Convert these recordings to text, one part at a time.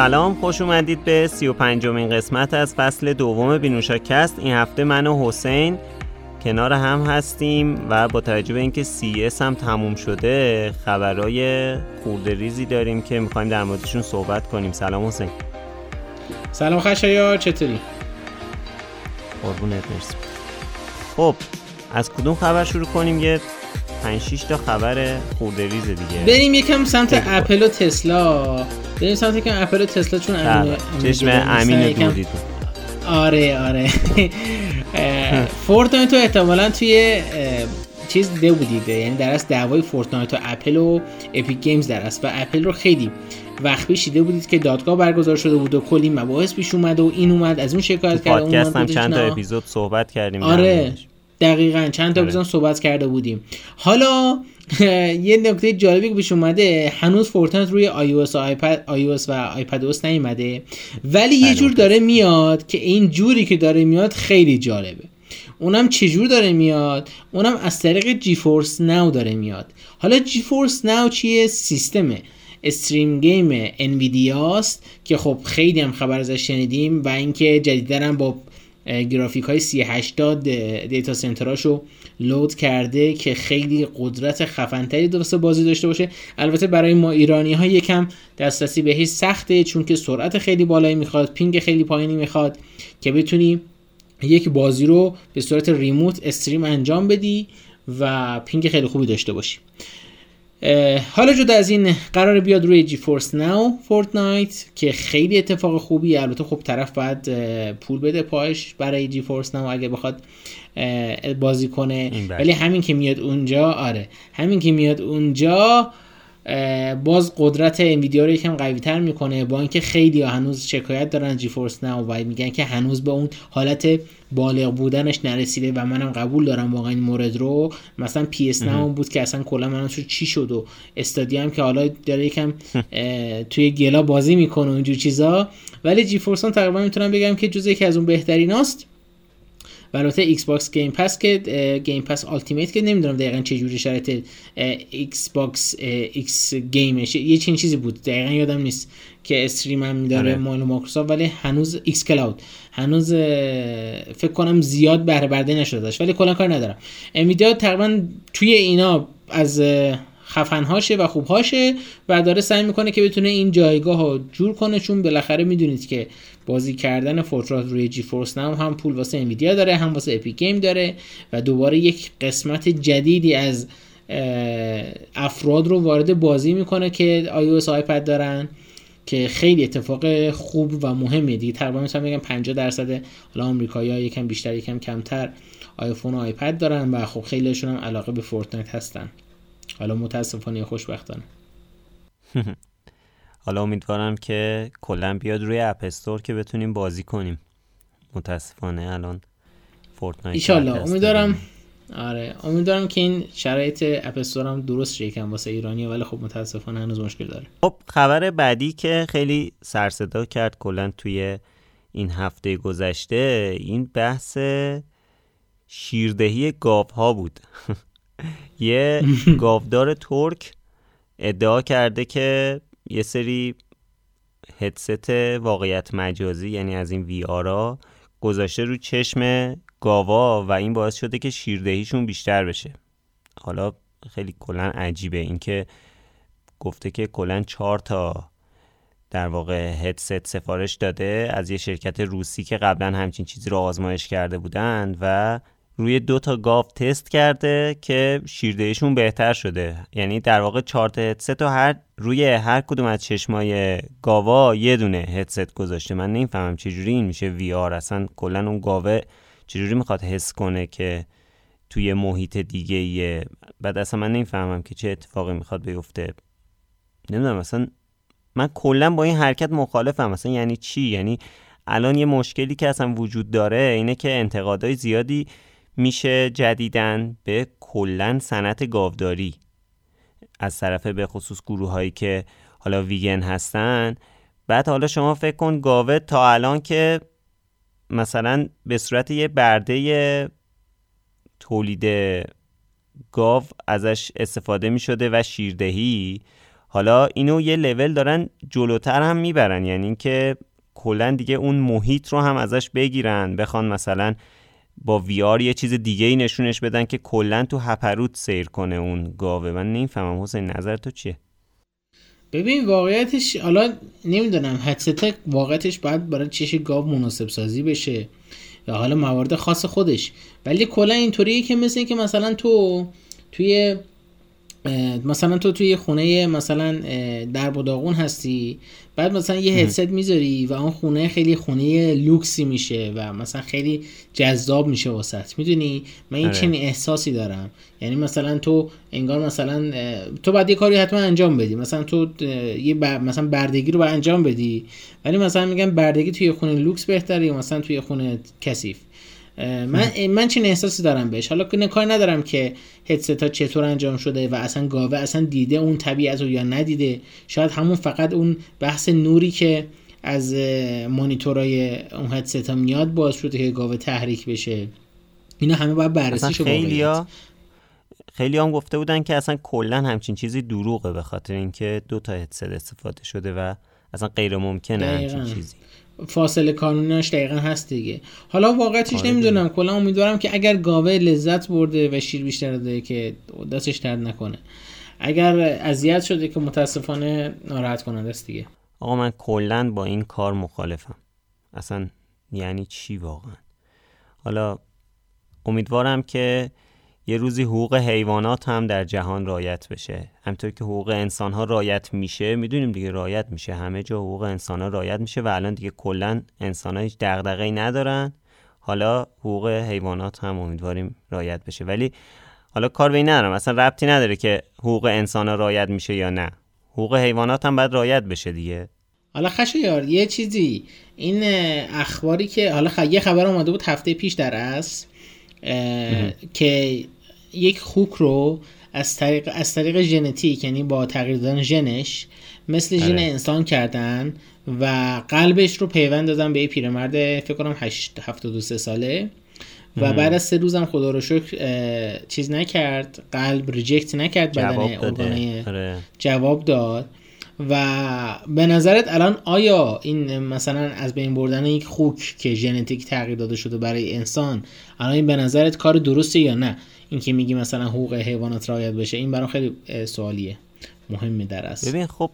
سلام خوش اومدید به 35 امین قسمت از فصل دوم بینوشاکست این هفته من و حسین کنار هم هستیم و با توجه به اینکه سی هم تموم شده خبرهای خورده ریزی داریم که می‌خوایم در موردشون صحبت کنیم. سلام حسین. سلام خشایار چطوری؟ قربونت مرسی. خب از کدوم خبر شروع کنیم؟ یه 5 6 تا خبر خورده ریز دیگه. بریم یکم سمت اپل و تسلا. بریم سمت یکم اپل و تسلا چون امین چشم امین دودی آره آره. فورتنایت احتمالا توی چیز ده بودید یعنی در از دعوای فورتنایت و اپل و Epic Games در است و اپل رو خیلی وقت پیش دیده بودید که دادگاه برگزار شده بود و کلی مباحث پیش اومد و این اومد از اون شکایت کرد اون هم چند تا اپیزود صحبت کردیم آره. دقیقا. چند تا آره. اپیزود صحبت کرده بودیم. حالا یه نکته جالبی که پیش اومده هنوز فورتنایت روی iOS و آیپد iOS و iPadOS نیومده. ولی یه جور داره میاد که این جوری که داره میاد خیلی جالبه. اونم چجور داره میاد؟ اونم از طریق GeForce Now داره میاد. حالا GeForce Now چیه؟ سیستمه. stream game انویدیاست که خب خیلی هم خبر ازش شنیدیم و اینکه جدیدا با گرافیک های 3080 data center اشو لود کرده که خیلی قدرت خفنتری درست بازی داشته باشه. البته برای ما ایرانی ها یکم دسترسی بهش سخته چون که سرعت خیلی بالایی می‌خواد ping خیلی پایینی می‌خواد که بتونی یک بازی رو به صورت remote stream انجام بدی و ping خیلی خوبی داشته باشی. حالا جدا از این قرار بیاد روی GeForce Now فورتنایت که خیلی اتفاق خوبی البته خب طرف باید پول بده پاش برای GeForce Now اگه بخواد بازی کنه. ولی همین که میاد اونجا آره. همین که میاد اونجا باز قدرت انویدیا رو یکم قوی تر می‌کنه با اینکه خیلی هنوز شکایت دارن GeForce Now و میگن که هنوز به اون حالت بالغ بودنش نرسیده و منم قبول دارم واقعا این مورد رو. مثلا PS Now بود که اصلا کلا من شد چی شد و Stadia که حالا داره یکم توی گلا بازی می‌کنه و اینجور چیزا. ولی جی فورس تقریبا می‌تونم بگم که جز یکی از اون بهتریناست و البته ایکس باکس گیم پس که گیم پس آلتیمیت که نمی‌دونم دقیقا چه جوری شرط ایکس باکس ایکس گیمش یه چین چیزی بود دقیقا یادم نیست که استریم هم داره آره. مال مایکروسافت ولی هنوز ایکس کلاود هنوز فکر کنم زیاد بهره برده نشده ولی کلا کار ندارم. امیدیا تقریبا توی اینا از خفنهاشه و خوبهاشه و داره سعی می‌کنه که بتونه این جایگاه ها جور کنه چون بالاخره می‌دونید که بازی کردن فورتنایت روی GeForce Now هم پول واسه انویدیا داره هم واسه Epic Game داره و دوباره یک قسمت جدیدی از افراد رو وارد بازی می‌کنه که iOS آیپد دارن که خیلی اتفاق خوب و مهمه دیگه تقریبا می‌تونم بگم 50 درصد حالا آمریکایی‌ها یکم بیشتر یکم کمتر آیفون و آیپد دارن و خب خیلیشون هم علاقه به فورتنایت هستن. حالا متاسفانه یا خوشبختانه. حالا امیدوارم که کلا بیاد روی App Store که بتونیم بازی کنیم. متاسفانه الان فورتنایت ایشالله. امیدوارم آره. امیدوارم که این شرایط App Store هم درست شه. یکم واسه ایرانی ولی خب متاسفانه هنوز مشکل داره. خب خبر بعدی که خیلی سرصدا کرد کلا توی این هفته گذشته این بحث شیردهی گاو ها بود. یه گاودار ترک ادعا کرده که یه سری هدست واقعیت مجازی یعنی از این وی آرا گذاشته رو چشم گاوا و این باعث شده که شیردهیشون بیشتر بشه. حالا خیلی کلا عجیبه. اینکه گفته که کلا چهار تا در واقع هدست سفارش داده از یه شرکت روسی که قبلا همچین چیزی رو آزمایش کرده بودند و روی دو تا گاو تست کرده که شیردهشون بهتر شده. یعنی در واقع چهار تا هدست تا هر روی هر کدوم از چشمای گاوا یه دونه هدست گذاشته. من نمی‌فهمم چجوری این میشه وی آر. اصلا کلا اون گاوه چجوری می‌خواد حس کنه که توی محیط دیگه ایه بعد اصلا من نمی‌فهمم که چه اتفاقی می‌خواد بیفته. نمی‌دونم اصلا من کلا با این حرکت مخالفم. اصلا یعنی چی؟ یعنی الان یه مشکلی که اصلا وجود داره اینه که انتقادهای زیادی میشه جدیدن به کلا صنعت گاوداری. از طرف به خصوص گروه هایی که حالا ویگن هستن. بعد حالا شما فکر کن گاوه تا الان که مثلا به صورت یه برده تولید گاو ازش استفاده می شده و شیردهی حالا اینو یه لول دارن جلوتر هم می‌برن. یعنی اینکه کلا دیگه اون محیط رو هم ازش بگیرن بخوان مثلا با ویار یه چیز دیگه ای نشونش بدن که کلا تو هپروت سیر کنه اون گاوه. من نمی‌فهمم حسین نظر تو چیه؟ ببین واقعیتش حالا نمی‌دونم هدست واقعیتش باید برای چش گاو مناسب سازی بشه یا حالا موارد خاص خودش. ولی کلا اینطوریه که مثل که مثلا تو توی مثلا تو توی خونه مثلا در بداغون هستی بعد مثلا یه هدست می‌ذاری و اون خونه خیلی خونه لوکسی میشه و مثلا خیلی جذاب میشه واسط می‌دونی؟ من این آره. چنین احساسی دارم. یعنی مثلا تو انگار مثلا تو بعد یه کاری حتما انجام بدی. مثلا تو یه مثلا بردگی رو باید انجام بدی. ولی مثلا میگم بردگی توی خونه لوکس بهتره یا مثلا توی خونه کثیف. من من چین احساسی دارم بهش. حالا که کار ندارم که هدست ها چطور انجام شده و اصلا گاوه اصلا دیده اون طبیعت رو یا ندیده. شاید همون فقط اون بحث نوری که از مانیتورای اون هدست ها میاد باز شده که گاوه تحریک بشه. اینا همه باید بررسی شده خیلی ها خیلی هم گفته بودن که اصلا کلا همچین چیزی دروغه به خاطر اینکه دو تا هدست استفاده شده و اصلا غیر ممکنه همچین چیزی. فاصله کانونیش دقیقا هست دیگه. حالا واقعتش آره نمی‌دونم. کلا امیدوارم که اگر گاوه لذت برده و شیر بیشتر داده که دستش درد نکنه. اگر اذیت شده که متاسفانه ناراحت کننده است دیگه. آقا من کلا با این کار مخالفم. اصلا یعنی چی واقعا؟ حالا امیدوارم که یه روزی حقوق حیوانات هم در جهان رایت بشه. همطور که حقوق انسان ها رایت میشه می‌دونیم دیگه رایت میشه. همه جا حقوق انسان ها رایت میشه و الان دیگه کلا انسان ها هیچ دغدغه‌ای ندارن. حالا حقوق حیوانات هم امیدواریم رایت بشه. ولی حالا کار به این ندارم. اصلا ربطی نداره که حقوق انسان ها رایت میشه یا نه. حقوق حیوانات هم باید رایت بشه دیگه. حالا یار یه چیزی. این اخباری که حالا یه خبر اومده بود هفته پیش در است که یک خوک رو از طریق از طریق ژنتیک یعنی با تغییر دادن ژنش مثل ژن آره. انسان کردن و قلبش رو پیوند دادن به یه پیرمرد فکر کنم 73 ساله. و بعد از سه روزم خدا رو شکر چیز نکرد قلب ریجکت نکرد بدن ارگانه. جواب داد. و به نظرت الان آیا این مثلا از بین بردن یک خوک که ژنتیک تغییر داده شده برای انسان الان این به نظرت کار درسته یا نه؟ اینکه میگی مثلا حقوق حیوانات رعایت بشه این برام خیلی سوالیه. مهمه در است. ببین خب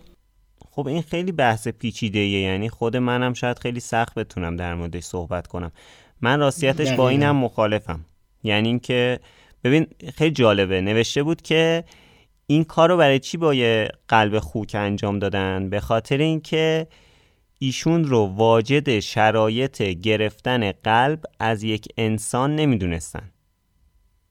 خب این خیلی بحث پیچیده یعنی خود منم شاید خیلی سخت بتونم در موردش صحبت کنم. من راستیتش با اینم مخالفم. یعنی اینکه ببین خیلی جالبه. نوشته بود که این کار رو برای چی با یه قلب خوک انجام دادن؟ به خاطر اینکه ایشون رو واجد شرایط گرفتن قلب از یک انسان نمی‌دونستن.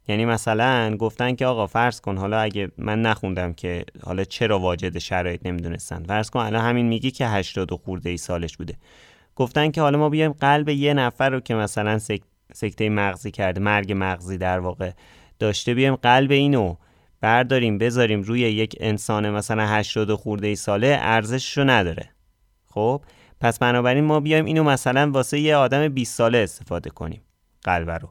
یعنی مثلا گفتن که آقا فرض کن حالا اگه من نخوندم که حالا چرا واجد شرایط نمی‌دونستن. فرض کن الان همین میگی که 80 خورده ای سالش بوده. گفتن که حالا ما بیایم قلب یه نفر رو که مثلا سکته مغزی کرده مرگ مغزی در واقع داشته بیایم قلب اینو برداریم بذاریم روی یک انسان مثلا 80 خورده ساله ارزششو نداره. خب؟ پس بنابراین ما بیایم اینو مثلا واسه یه آدم 20 ساله استفاده کنیم قلب رو.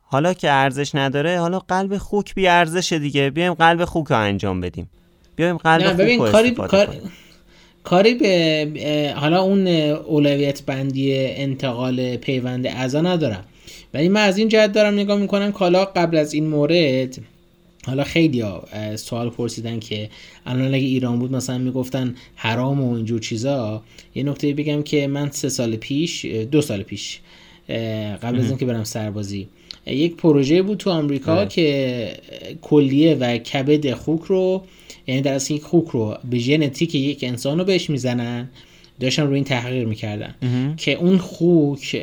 حالا که ارزش نداره حالا قلب خوک بی ارزش دیگه. بیایم قلب خوک رو انجام بدیم. بیایم قلب خوک ببین کاری کار... کاری به حالا اون اولویت بندی انتقال پیوند اعضا ندارم. ولی من از این جهت دارم نگاه می‌کنم کالا قبل از این مورد حالا خیلی ها سوال پرسیدن که الان اگه ایران بود مثلا می‌گفتن حرام و اینجور چیزا. یه نکته بگم که من سه سال پیش دو سال پیش قبل از اینکه برم سربازی یک پروژه بود تو آمریکا بله. که کلیه و کبد خوک رو یعنی در اصل یک خوک رو به ژنتیک یک انسان رو بهش می‌زنن. داشتن روی این تحقیق می‌کردن. که اون خوک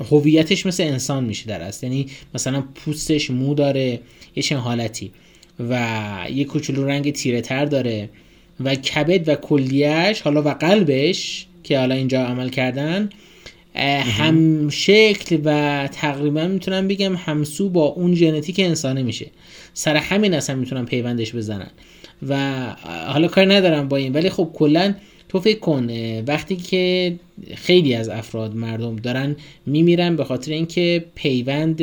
هویتش مثل انسان میشه در اصل. یعنی مثلا پوستش مو داره یه چنین حالتی. و یه کوچولو رنگ تیره تر داره. و کبد و کلیهش حالا و قلبش که حالا اینجا عمل کردن هم شکل و تقریبا می‌تونم بگم همسو با اون ژنتیک انسانه میشه. سر همین اصلا می‌تونم پیوندش بزنن. و حالا کاری ندارم با این ولی خب کلا تو فکر کن وقتی که خیلی از افراد مردم دارن میمیرن به خاطر اینکه پیوند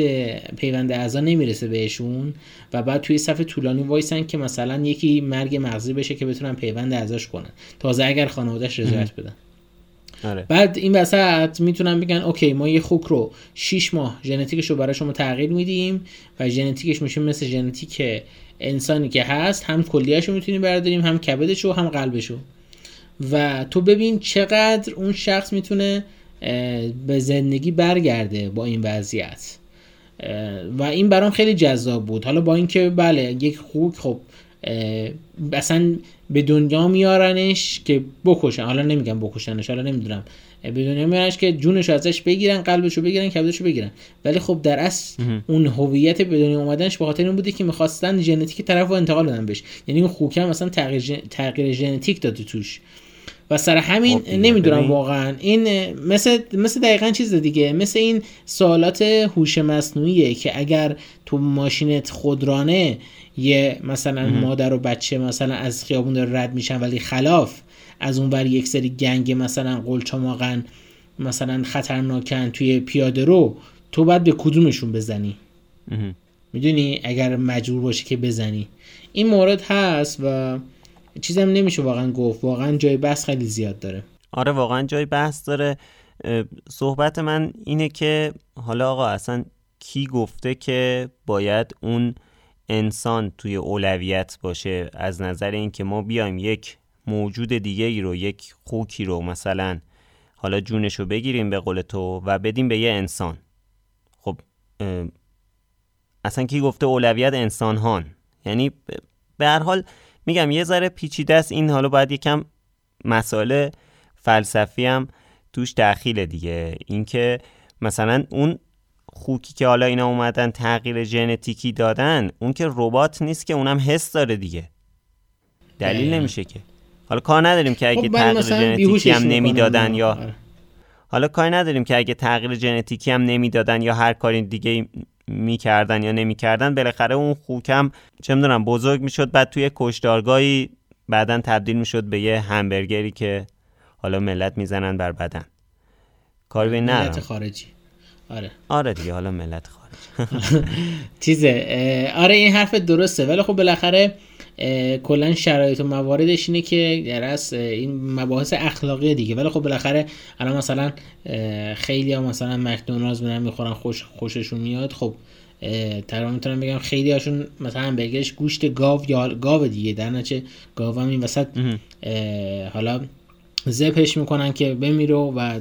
پیوند اعضا نمی‌رسه بهشون و بعد توی صف طولانی وایسن که مثلا یکی مرگ مغزی بشه که بتونن پیوند اعضاش کنن. تازه اگر خانوادهش رضایت بدن. آره. بعد این وسط می‌تونن بگن okay ما یه خوک رو 6 ماه ژنتیکش رو برای شما تغییر میدیم و ژنتیکش میشه مثل ژنتیک انسانی که هست هم کلیهش رو می‌تونیم برداریم هم کبدش رو هم قلبش رو. و تو ببین چقدر اون شخص می‌تونه به زندگی برگرده با این وضعیت. و این برام خیلی جذاب بود. حالا با اینکه بله یک خوک خب اصلا به دنیا میارنش که بکشن. حالا نمیگم بکشنش حالا نمی‌دونم. به دنیا میارنش که جونش ازش بگیرن قلبشو بگیرن کبدشو بگیرن. ولی خب در اصل اون هویت به دنیا اومدنش به خاطر این بوده که می‌خواستن ژنتیک طرف رو انتقال بدن بهش. یعنی اون خوکم مثلا تغییر, تغییر ژنتیک داده توش. و سر همین خب نمی‌دونم واقعا. این مثل مثل دقیقا چیز دیگه مثل این سوالات هوش مصنوعیه که اگر تو ماشینت خودرانه یه مثلا مادر و بچه مثلا از خیابون داره رد میشن ولی خلاف از اون ور یک سری گنگ مثلا قلچماقن مثلا خطرناکن توی پیاده رو تو باید به کدومشون بزنی؟ می‌دونی؟ اگر مجبور باشی که بزنی. این مورد هست و چیزم نمیشه واقعا گفت. واقعا جای بحث خیلی زیاد داره. آره واقعا جای بحث داره. صحبت من اینه که حالا آقا اصلا کی گفته که باید اون انسان توی اولویت باشه؟ از نظر اینکه ما بیایم یک موجود دیگه ای رو یک خوکی رو مثلا حالا جونش رو بگیریم به قول تو و بدیم به یه انسان. خب اصلا کی گفته اولویت انسان هان یعنی به هر حال میگم یه ذره پیچیده است. این حالا باید یکم مسائل فلسفی هم توش دخیله دیگه. اینکه مثلا اون خوکی که حالا اینا اومدن تغییر ژنتیکی دادن اون که ربات نیست که اونم حس داره دیگه. دلیل نمیشه که. حالا کار نداریم که اگه خب تغییر ژنتیکی هم نمی‌دادن یا آره. حالا کار نداریم که اگه تغییر ژنتیکی هم نمی‌دادن یا هر کاری دیگه می‌کردن یا نمی‌کردن بالاخره اون خوکم چه می‌دونم بزرگ می‌شد بعد توی کشدارگاهی بعدا تبدیل می‌شد به یه همبرگری که حالا ملت می‌زنن بر بدن. کاری به نه خارجی. آره. آره دیگه حالا ملت خارج چیزه آره این حرف درسته ولی خب بالاخره کلا شرایط و مواردش اینه که درست این مباحث اخلاقی دیگه. ولی خب بالاخره الان مثلا خیلی ها مثلا مکدونالدز میرن می‌خورن خوش خوششون میاد. خب تقریبا می‌تونم بگم خیلی هاشون مثلا بگش گوشت گاو یا گاو دیگه. در نچه گاو هم این وسط حالا زپش می‌کنن که بمیره و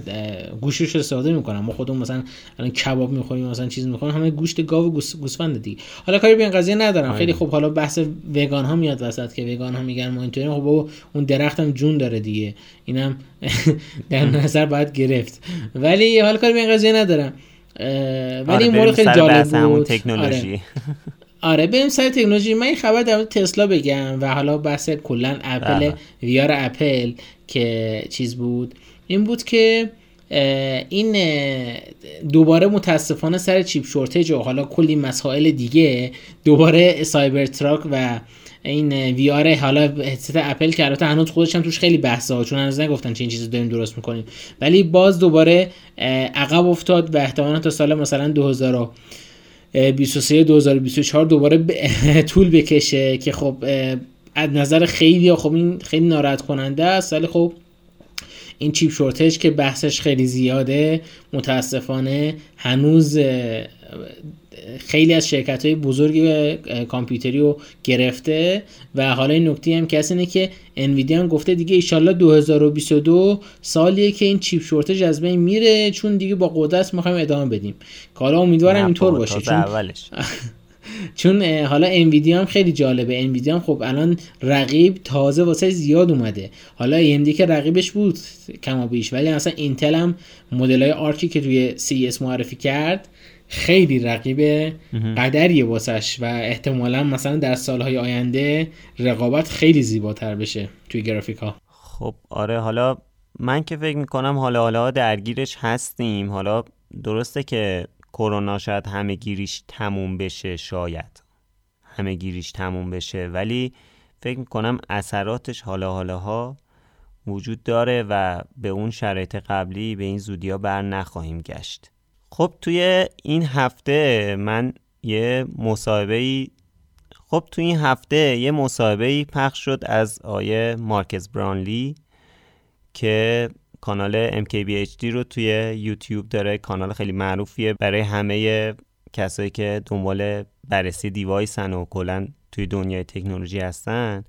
گوشش استفاده می‌کنن. ما خودمون مثلا الان کباب می‌خوریم مثلا چیز می‌خوریم همه گوشت گاو گوس، گوسفند دیگه. حالا کاری به این قضیه ندارم. خیلی خوب حالا بحث وگان ها میاد وسط که وگان ها میگن ما اینطوری. خب اون درختم جون داره دیگه. اینم در نظر باید گرفت. ولی حالا کاری به این قضیه ندارم. ولی آره این مورد خیلی جالب بود. تکنولوژی. آره. آره بریم سر تکنولوژی. من این خبر در تسلا بگم و حالا بحث کلا اپل بله. VR اپل که چیز بود. این بود که این دوباره متاسفانه سر chip shortage و حالا کلی مسائل دیگه دوباره Cybertruck و این وی آر حالا هدست اپل که البته هنوز خودش هم توش خیلی بحثا چون هنوز نگفتن چه این چیزو داریم درست می‌کنیم. ولی باز دوباره عقب افتاد و احتمالا تا سال مثلا 2023 2024 دوباره طول بکشه که خب از نظر خیلی خب این خیلی ناراحت کننده است. ولی خب این چیپ شورتج که بحثش خیلی زیاده متاسفانه هنوز خیلی از شرکت های بزرگ کامپیوتری رو گرفته و حالا این نکته هم کسی اینه که انویدیا هم گفته دیگه ایشالله 2022 سالیه که این چیپ شورتج از بین میره چون دیگه با قدرت می‌خوایم ادامه بدیم. که حالا امیدوارم اینطور باشه چون اولش. چون حالا انویدیا هم خیلی جالبه. انویدیا هم خب الان رقیب تازه واسه زیاد اومده. حالا AMD که رقیبش بود کما بیش ولی مثلا اینتل هم مدل های آرکی که توی CES معرفی کرد خیلی رقیب قدریه واسش و احتمالا مثلا در سالهای آینده رقابت خیلی زیباتر بشه توی گرافیک ها خب آره حالا من که فکر می‌کنم حالا حالا درگیرش هستیم. حالا درسته که کرونا شاید همه گیریش تموم بشه شاید همه گیریش تموم بشه ولی فکر می‌کنم اثراتش حالا حالا ها وجود داره و به اون شرایط قبلی به این زودی ها بر نخواهیم گشت. خب توی این هفته من یه مصاحبه خب توی این هفته یه مصاحبه پخش شد از آیه مارکز برانلی که کانال MKBHD رو توی یوتیوب داره. کانال خیلی معروفیه برای همه کسایی که دنبال بررسی دیوایسن و کلا توی دنیای تکنولوژی هستن.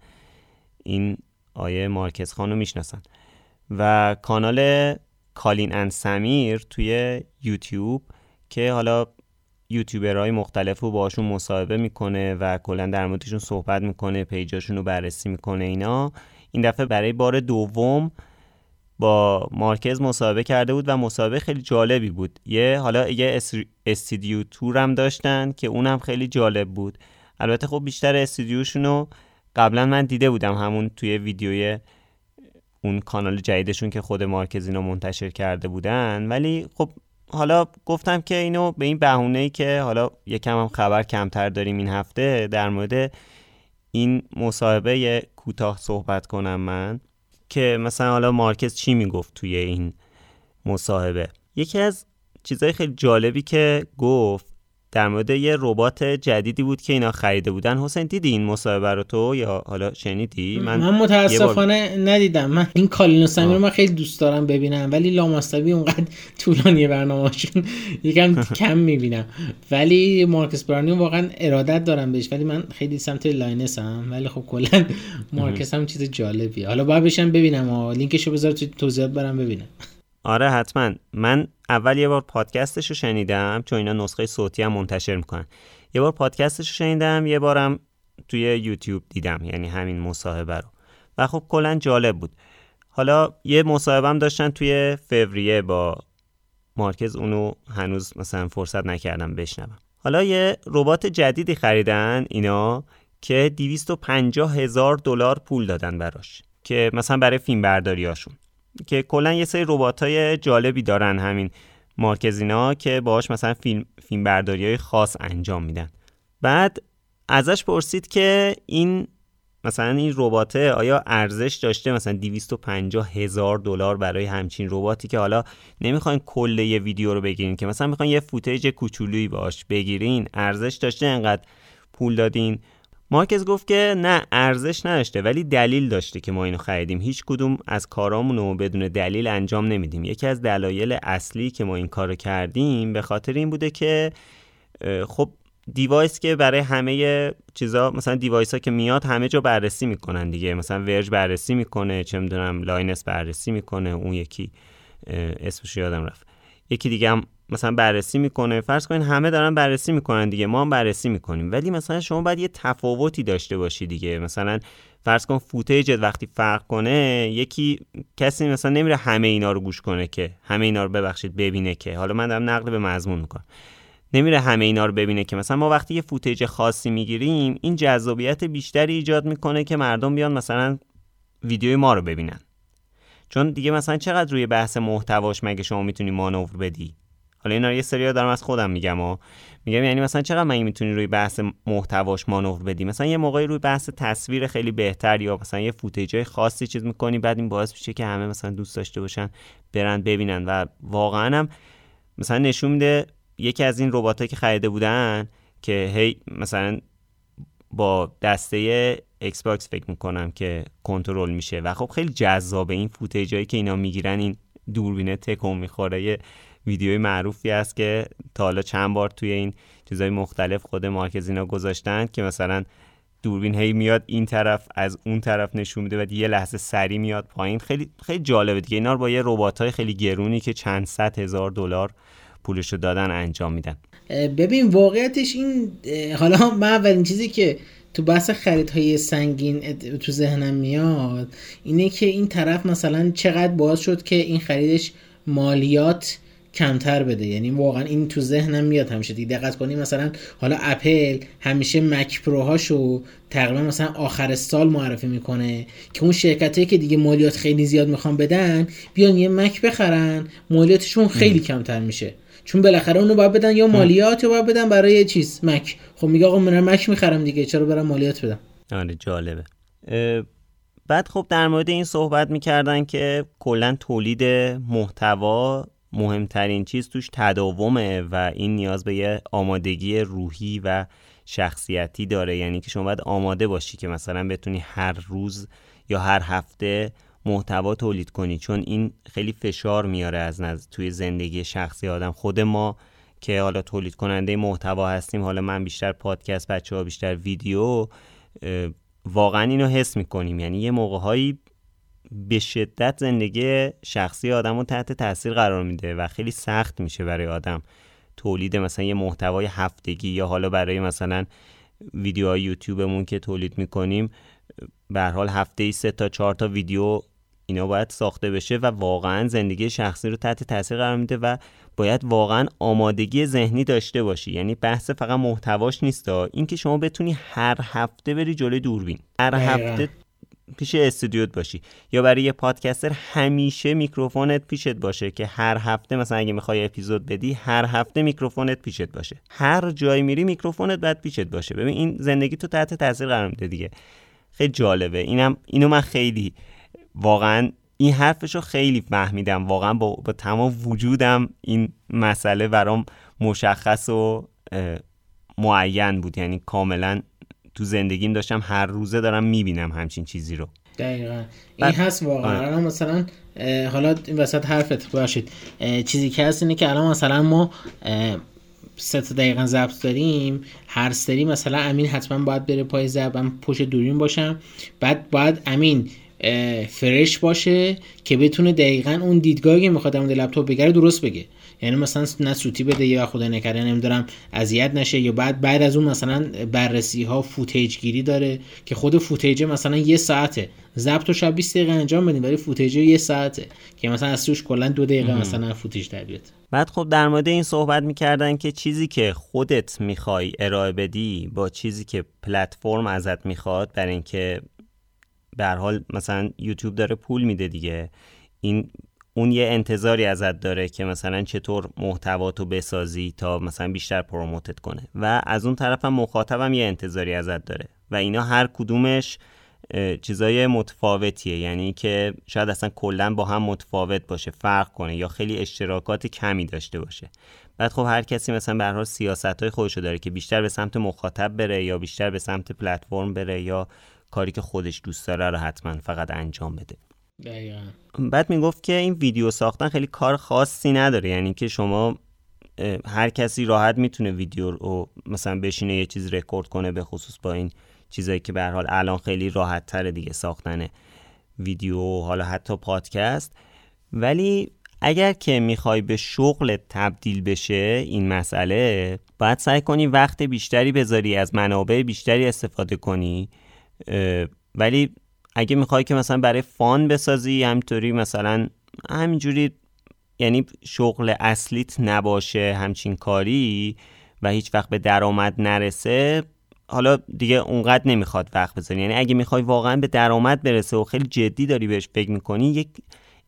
این آیه مارکز خان رو می‌شناسن. و کانال کالین ان سمیر توی یوتیوب که حالا یوتیوبرهای مختلف رو باشون مصاحبه می‌کنه و کلا در موردشون صحبت می‌کنه پیجاشون رو بررسی می‌کنه اینا. این دفعه برای بار دوم با مارکز مصاحبه کرده بود و مصاحبه خیلی جالبی بود. یه حالا یه استودیو تور هم داشتن که اونم خیلی جالب بود. البته خب بیشتر استودیوشون رو قبلا من دیده بودم همون توی ویدیوی اون کانال جدیدشون که خود مارکز اینو منتشر کرده بودن. ولی خب حالا گفتم که اینو به این بهونه ای که حالا یکم هم خبر کمتر داریم این هفته در مورد این مصاحبه کوتاه صحبت کنم من که مثلا حالا مارکز چی می‌گفت توی این مصاحبه؟ یکی از چیزهای خیلی جالبی که گفت در مورد یه ربات جدیدی بود که اینا خریده بودن. حسین دیدی این مصاحبه رو تو یا حالا شنیدی؟ من, من متاسفانه ندیدم. من این Colin و Samir رو من خیلی دوست دارم ببینم ولی لاماستوی اونقدر طولانی برنامه‌شون یکم کم می‌بینم. ولی Marques Brownlee واقعا ارادت دارم بهش ولی من خیلی سمت Linus هم ولی خب کلا Marques هم چیز جالبیه. حالا باید بشم ببینم لینکشو بذار تو توضیحات برم ببینم. آره حتما. من اول یه بار پادکستش رو شنیدم چون اینا نسخه صوتی هم منتشر می‌کنن. یه بار پادکستش رو شنیدم یه بارم توی یوتیوب دیدم یعنی همین مصاحبه رو. و خب کلا جالب بود. حالا یه مصاحبه هم داشتن توی فوریه با مارکز. اونو هنوز مثلا فرصت نکردم بشنوم. حالا یه ربات جدیدی خریدن اینا که 250 هزار دلار پول دادن براش که مثلا برای فیلم برداریاشون که کلا یه سری ربات های جالبی دارن همین مارکزینا که باهاش مثلا فیلم فیلم برداری های خاص انجام میدن. بعد ازش پرسید که این مثلا این رباته آیا ارزش داشته مثلا 250 هزار دلار برای همچین رباتی که حالا نمی‌خواین کل یه ویدیو رو بگیرین که مثلا می‌خواین یه فوتیج کوچولویی باش بگیرین ارزش داشته انقدر پول دادین. مارکز گفت که نه ارزش نداشته ولی دلیل داشته که ما اینو خریدیم. هیچ کدوم از کارامون رو بدون دلیل انجام نمیدیم. یکی از دلایل اصلی که ما این کارو کردیم به خاطر این بوده که خب device که برای همه چیزا مثلا device ها که میاد همه جا بررسی می‌کنن دیگه. مثلا ورج بررسی می‌کنه چه می‌دونم Linus بررسی می‌کنه اون یکی اسمش یادم رفت. یکی دیگه هم مثلا بررسی می‌کنه. فرض کنین همه دارن بررسی می‌کنن دیگه. ما هم بررسی می‌کنیم. ولی مثلا شما باید یه تفاوتی داشته باشی دیگه. مثلا فرض کن فوتیجت وقتی فرق کنه یکی کسی مثلا نمیره همه اینا رو گوش کنه که همه اینا رو ببخشید ببینه که. حالا من دارم نقل به مضمون می‌کنم. نمیره همه اینا رو ببینه که. مثلا ما وقتی یه فوتیج خاصی می‌گیریم این جذابیت بیشتری ایجاد می‌کنه که مردم بیان مثلا ویدیوی ما رو ببینن. چون دیگه مثلا چقدر روی بحث محتواش مگه شما می‌تونی مانور بدی؟ حالا اینا یه سری دارم از خودم میگم و میگم یعنی مثلا چقدر من می‌تونی روی بحث محتواش مانور بدی؟ مثلا یه موقعی روی بحث تصویر خیلی بهتر یا مثلا یه فوتیجای خاصی چیز می‌کنی بعد این باعث میشه که همه مثلا دوست داشته باشن برن ببینن و واقعا هم مثلا نشون میده یکی از این رباتایی که خریده بودن که هی مثلا با دسته ایکس باکس فکر می‌کنم که کنترل میشه و خب خیلی جذابه این footage هایی که اینا می‌گیرن این دوربینه تکون می‌خوره ویدیوی معروفی است که تا حالا چند بار توی این چیزهای مختلف خود Marques اینا گذاشتن که مثلا دوربین هی میاد این طرف از اون طرف نشون میده و یه لحظه سری میاد پایین. خیلی خیلی جالبه دیگه. اینا رو با یه ربات های خیلی گرونی که چند صد هزار دلار پولشو دادن انجام میدن. ببین واقعیتش این حالا من اولین چیزی که تو بحث خریدهای سنگین تو ذهنم میاد اینه که این طرف مثلا چقدر باز شد که این خریدش مالیات کمتر بده. یعنی واقعا این تو ذهنم میاد همیشه. دیگه دقت کنی مثلا حالا اپل همیشه مک پروهاشو تقریبا مثلا آخر سال معرفی می‌کنه که اون شرکت که دیگه مالیات خیلی زیاد می‌خوان بدن بیان یه مک بخرن. مالیاتشون خیلی کمتر میشه. چون بالاخره اونو باید بدن یا مالیات یا باید بدن برای چیز مک. خب میگه آقا من مک می‌خرم دیگه چرا برم مالیات بدم؟ آره جالبه. بعد خب در مورد این صحبت می‌کردن که کلا تولید محتوا مهمترین چیز توش تداومه و این نیاز به یه آمادگی روحی و شخصیتی داره. یعنی که شما باید آماده باشی که مثلا بتونی هر روز یا هر هفته محتوا تولید کنی چون این خیلی فشار میاره از نظر توی زندگی شخصی آدم. خود ما که حالا تولید کننده محتوا هستیم حالا من بیشتر پادکست بچه ها بیشتر ویدیو واقعا اینو حس می‌کنیم. یعنی یه موقع به شدت زندگی شخصی آدم رو تحت تاثیر قرار میده و خیلی سخت میشه برای آدم. تولید مثلا یه محتوای هفتگی یا حالا برای مثلا ویدیوهای یوتیوبمون که تولید می‌کنیم به حال هفته ای سه تا چهار تا ویدیو اینا باید ساخته بشه و واقعا زندگی شخصی رو تحت تاثیر قرار میده و باید واقعا آمادگی ذهنی داشته باشی. یعنی بحث فقط محتواش نیست اینکه شما بتونی هر هفته بری جلوی دوربین. هر هفته پیش استودیوت باشی. یا برای یه پادکستر همیشه میکروفونت پیشت باشه که هر هفته مثلا اگه می‌خوای اپیزود بدی هر هفته میکروفونت پیشت باشه. هر جای میری میکروفونت باید پیشت باشه. ببین این زندگی تو تحت تاثیر قرار میده دیگه. خیلی جالبه. اینم اینو من خیلی واقعا این حرفشو خیلی فهمیدم. واقعا با, با تمام وجودم این مسئله برام مشخص و معین بود. یعنی کاملا تو زندگیم داشتم هر روزه دارم می‌بینم همچین چیزی رو. دقیقا. این هست واقعا. آره. مثلا حالا این وسط حرفت باشید چیزی که هست اینه که الان مثلا ما سه تا دقیقا ضبط داریم. هر سری مثلا امین حتما باید بره پای ضبط پشت دوربین باشم. بعد باید امین fresh باشه که بتونه دقیقا اون دیدگاهی که می‌خواد در لپتاپ بگره درست بگه. یعنی مثلا نه سوتی بده یا خدا نکرده نمی‌دونم اذیت نشه یا بعد بعد از اون مثلا بررسی ها footage گیری داره که خود footage مثلا یه ساعته. ضبط رو شب 20 دقیقه انجام بدیم ولی footage یه ساعته که مثلا از توش کلا دو دقیقه مثلا footage در بیاد. بعد خب در مورد این صحبت می‌کردن که چیزی که خودت می‌خوای ارائه بدی با چیزی که پلتفرم ازت می‌خواد برای اینکه به حال مثلا یوتیوب داره پول میده دیگه این اون یه انتظاری ازت داره که مثلا چطور محتواتو بسازی تا مثلا بیشتر پروموتت کنه. و از اون طرف هم مخاطبم یه انتظاری ازت داره. و اینا هر کدومش چیزای متفاوتیه. یعنی که شاید اصلا کلا با هم متفاوت باشه فرق کنه یا خیلی اشتراکات کمی داشته باشه. بعد خب هر کسی مثلا به هر سیاست های خودشو داره که بیشتر به سمت مخاطب بره یا بیشتر به سمت پلتفرم بره یا کاری که خودش دوست داره رو حتما فقط انجام بده. دقیقا. بعد می‌گفت که این ویدیو ساختن خیلی کار خاصی نداره. یعنی که شما هر کسی راحت می‌تونه ویدیو رو مثلا بشینه یه چیز رکورد کنه به خصوص با این چیزایی که به حال الان خیلی راحت تره دیگه ساختن ویدیو حالا حتی پادکست. ولی اگر که می‌خوای به شغل تبدیل بشه این مسئله باید سعی کنی وقت بیشتری بذاری از منابع بیشتری استفاده کنی. ولی اگه می‌خوای که مثلا برای فان بسازی همینطوری مثلا همینجوری یعنی شغل اصلیت نباشه همچین کاری و هیچ وقت به درآمد نرسه حالا دیگه اونقدر نمی‌خواد وقت بذاری. یعنی اگه می‌خوای واقعا به درآمد برسه و خیلی جدی داری بهش فکر می‌کنی یک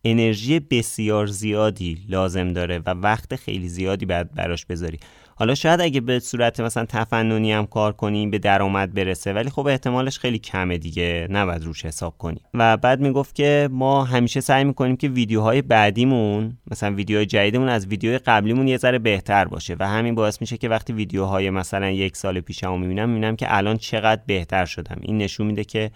انرژی بسیار زیادی لازم داره و وقت خیلی زیادی باید براش بذاری. حالا شاید اگه به صورت مثلا تفننی هم کار کنیم به درآمد برسه ولی خب احتمالش خیلی کمه دیگه نباید روش حساب کنیم. و بعد می‌گفت که ما همیشه سعی می‌کنیم که ویدیوهای بعدیمون مثلا ویدیوهای جدیدمون از ویدیوهای قبلیمون یه ذره بهتر باشه. و همین باعث میشه که وقتی ویدیوهای مثلا یک سال پیشمو می‌بینم می‌بینم که الان چقدر بهتر شدم. این نشون میده که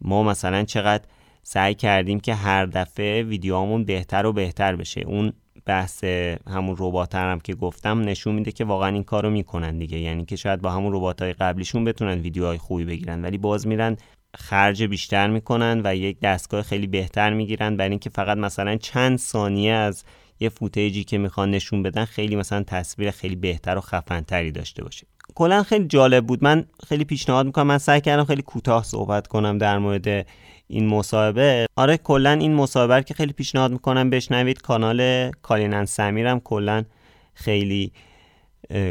ما مثلا چقدر سعی کردیم که هر دفعه ویدیوهامون بهتر و بهتر بشه. اون بحث همون ربات هم که گفتم نشون میده که واقعا این کارو می‌کنن دیگه. یعنی که شاید با همون ربات های قبلیشون بتونن ویدیوهای خوبی بگیرن ولی باز میرن خرج بیشتر می‌کنن و یک دستگاه خیلی بهتر می‌گیرن. برای اینکه فقط مثلا چند ثانیه از یه فوتیجی که می‌خوان نشون بدن خیلی مثلا تصویر خیلی بهتر و خفنتری داشته باشه. کلا خیلی جالب بود. من خیلی پیشنهاد می‌کنم. من سعی کردم خیلی کوتاه صحبت کنم در مورد این مصاحبه. آره کلا این مصاحبه که خیلی پیشنهاد می‌کنم بشنوید. کانال کالینن سمیرم کلا خیلی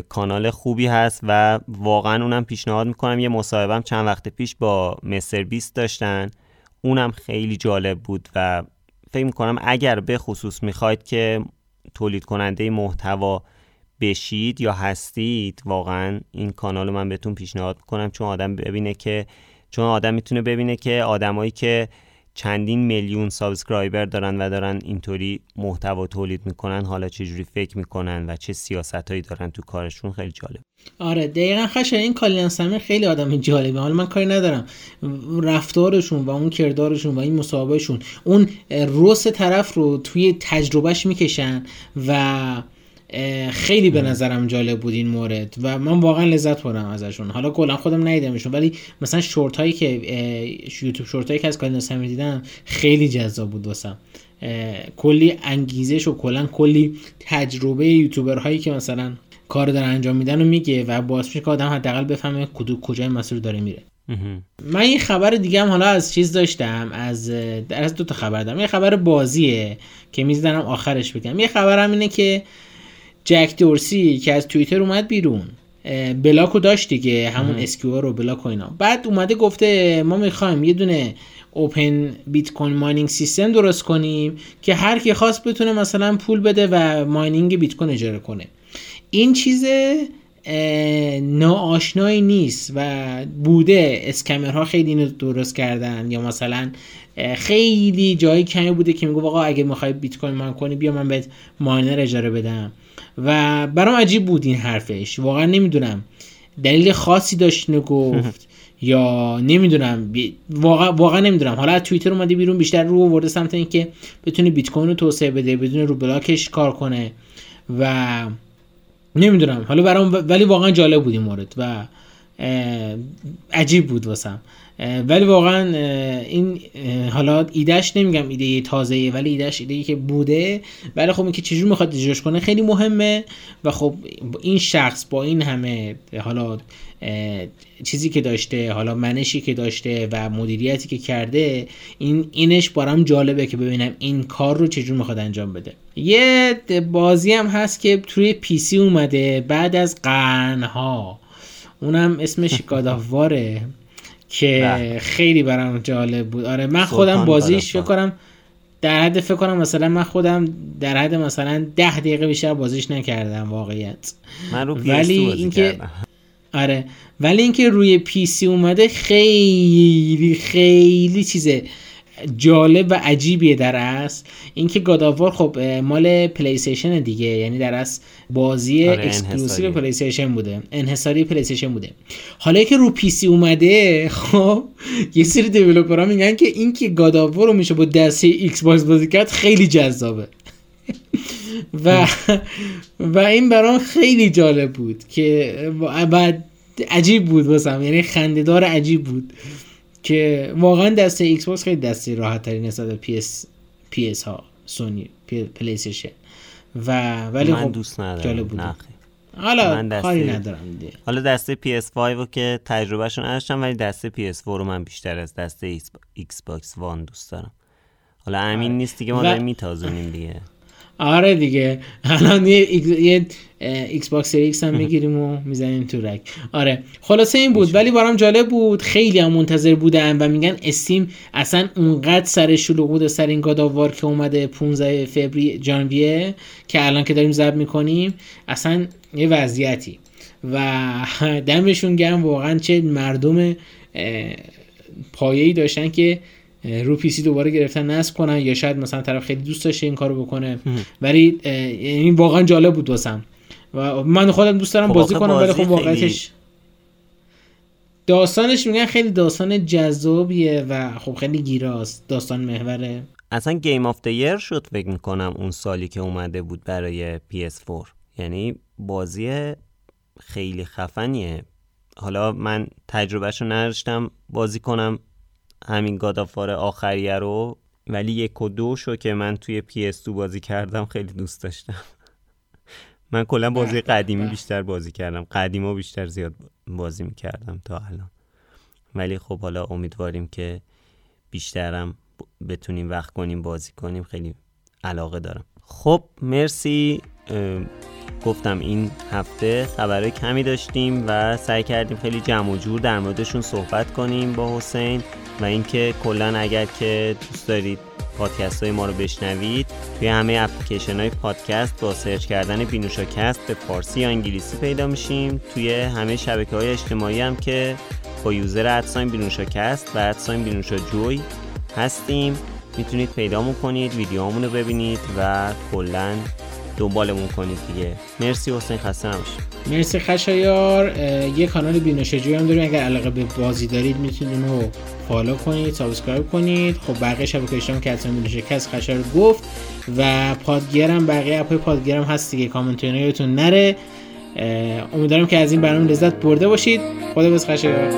کانال خوبی هست و واقعا اونم پیشنهاد می‌کنم. یه مصاحبه چند وقت پیش با مستر بیست داشتن. اونم خیلی جالب بود و فکر می‌کنم اگر به خصوص می‌خواید که تولید کننده محتوا بشید یا هستید واقعا این کانال رو من بهتون پیشنهاد می‌کنم. چون آدم ببینه که چون آدم می‌تونه ببینه که آدمایی که چندین میلیون subscriber دارن و دارن اینطوری محتوا تولید می‌کنن حالا چه جوری فکر می‌کنن و چه سیاستهایی دارن تو کارشون خیلی جالب. آره دقیقا خشه این Colin and Samir خیلی آدم جالبه. حالا من کاری ندارم. رفتارشون و اون کردارشون و این مصاحبهشون اون روس طرف رو توی تجربهش می‌کشن و خیلی به نظرم جالب بود این مورد و من واقعا لذت بردم ازشون. حالا کلا خودم ندیدمشون ولی مثلا شورت هایی که یوتیوب شورت هایی که از کالینا سمیر دیدم خیلی جذاب بود واسم. کلی انگیزش و کلا کلی تجربه یوتیوبر هایی که مثلا کار دارن انجام میدن و میگه و باعث میشه که آدم حداقل بفهمه کدو کجای مسیر داره میره. من این خبر دیگه هم حالا از چیز داشتم از در از دو تا خبر دارم. یه خبر بازیه که میزدنم آخرش بگم. یه خبرم اینه که Jack Dorsey که از توییتر اومد بیرون. بلاکو داشت دیگه همون Square رو Block و اینا. بعد اومده گفته ما می‌خوایم یه دونه open Bitcoin mining system درست کنیم که هر کی خواست بتونه مثلا پول بده و mining بیت کوین اجاره کنه. این چیز ناآشنایی نیست و بوده. اسکمرها خیلی اینو درست کردن. یا مثلا خیلی جایی کمی بوده که میگو آقا اگه می‌خوای بیت کوین ماین کنی بیا من بهت ماینر اجاره بدم. و برام عجیب بود این حرفش. واقعا نمی‌دونم دلیل خاصی داشت گفت یا نمی‌دونم. واقعا واقعا نمی‌دونم. حالا توییتر اومده بیرون بیشتر رو ورده سمت اینکه بتونه بیت کوین رو توسعه بده بدون رو بلاکش کار کنه و نمی‌دونم. حالا برام ولی واقعا جالب بود این مورد و عجیب بود واسم. ولی واقعا این حالا ایدهش نمیگم ایده تازه ولی ایدهش ایده که بوده. ولی خب اینکه چجور می‌خواد اجراش کنه خیلی مهمه. و خب این شخص با این همه حالا چیزی که داشته حالا منشی که داشته و مدیریتی که کرده این اینش برام جالبه که ببینم این کار رو چجور می‌خواد انجام بده. یه بازی هم هست که توی پیسی اومده بعد از قرنها. اونم اسمش گاداواره که بله. خیلی برام جالب بود. آره من خودم بازیش فکر کنم در حد فکر کنم مثلا من خودم در حد مثلا ده دقیقه بیشتر بازیش نکردم واقعیت. من رو ولی اینکه آره. ولی اینکه روی پی سی اومده خیلی خیلی چیزه. جالب و عجیبیه در اصل اینکه God of War خب مال پلی دیگه یعنی در اصل بازی آره exclusive پلی استیشن بوده. انحصاری پلی استیشن بوده. حالا که رو PC اومده خب یه سری developer ها میگن که اینکه God of War رو میشه با دسته ایکس باکس بازی کرد خیلی جذابه. و و این برام خیلی جالب بود که بعد عجیب بود واسم یعنی خندهدار عجیب بود. که واقعا دسته ایکس باکس خیلی دسته راحت تری نسبت پی اس پی اس ها سونی پلی و ولی من خب دوست ندارم. بود حالا من کاری ندارم دیگه. حالا دسته PS5 رو که تجربهشون نداشتم ولی دسته PS4 رو من بیشتر از دسته Xbox One دوست دارم. حالا امین نیست دیگه ما داریم میتازونیم دیگه. آره دیگه. الان یه, یه Xbox X هم می‌گیریم و می‌زنیم تو rack آره. خلاصه این بود ولی برام جالب بود. خیلی هم منتظر بودم و میگن استیم اصلا اونقدر سر شلوغ بود سر این گاداوار که اومده 15 فوریه جانویه که الان که داریم ضبط می‌کنیم اصلا یه وضعیتی. و دمشون گرم واقعا چه مردم پایه‌ای داشتن که رو پی سی دوباره گرفتن نصب کنن. یا شاید مثلا طرف خیلی دوست داشته این کارو بکنه. ولی این واقعا جالب بود واسم. و من خودم دوست دارم خب بازی کنم ولی خب واقعیتش داستانش میگن خیلی داستان جذابیه و خب خیلی گیراست. داستان محوره اصلا Game of the Year شد فکر می‌کنم اون سالی که اومده بود برای PS4 یعنی بازی خیلی خفنیه. حالا من تجربهشو نداشتم بازی کنم. همین God of War آخریه رو ولی یک و دو شو که من توی PS بازی کردم خیلی دوست داشتم. من کلا بازی قدیمی بیشتر بازی کردم. قدیما بیشتر زیاد بازی می‌کردم تا الان. ولی خب حالا امیدواریم که بیشترم بتونیم وقت کنیم بازی کنیم. خیلی علاقه دارم. خب مرسی. گفتم این هفته خبرهای کمی داشتیم و سعی کردیم خیلی جمع و جور در موردشون صحبت کنیم با حسین. و اینکه کلا اگر که دوست دارید پادکست های ما رو بشنوید توی همه اپلیکیشن های پادکست با search کردن بینوشاکست به فارسی یا انگلیسی پیدا میشیم. توی همه شبکه های اجتماعی هم که با user at sign بینوشاکست و at sign بینوشا جوی هستیم. می‌تونید پیدامون کنید ویدیوهامون رو ببینید و کلا دنبالمون کنید دیگه. مرسی حسین خسته نباشید مرسی خشایار. یه کانال بینوشجوی هم داریم. اگر علاقه به بازی دارید می‌تونید اونو follow کنید subscribe کنید. خب بقیه شبکه اجتماعی که حتما کس خشایار گفت و پادگیر هم بقیه اپای پادگیر هم هست دیگه. کامنت یادتون نره. امیدوارم که از این برنامه لذت برده باشید. خدافظ خشایار.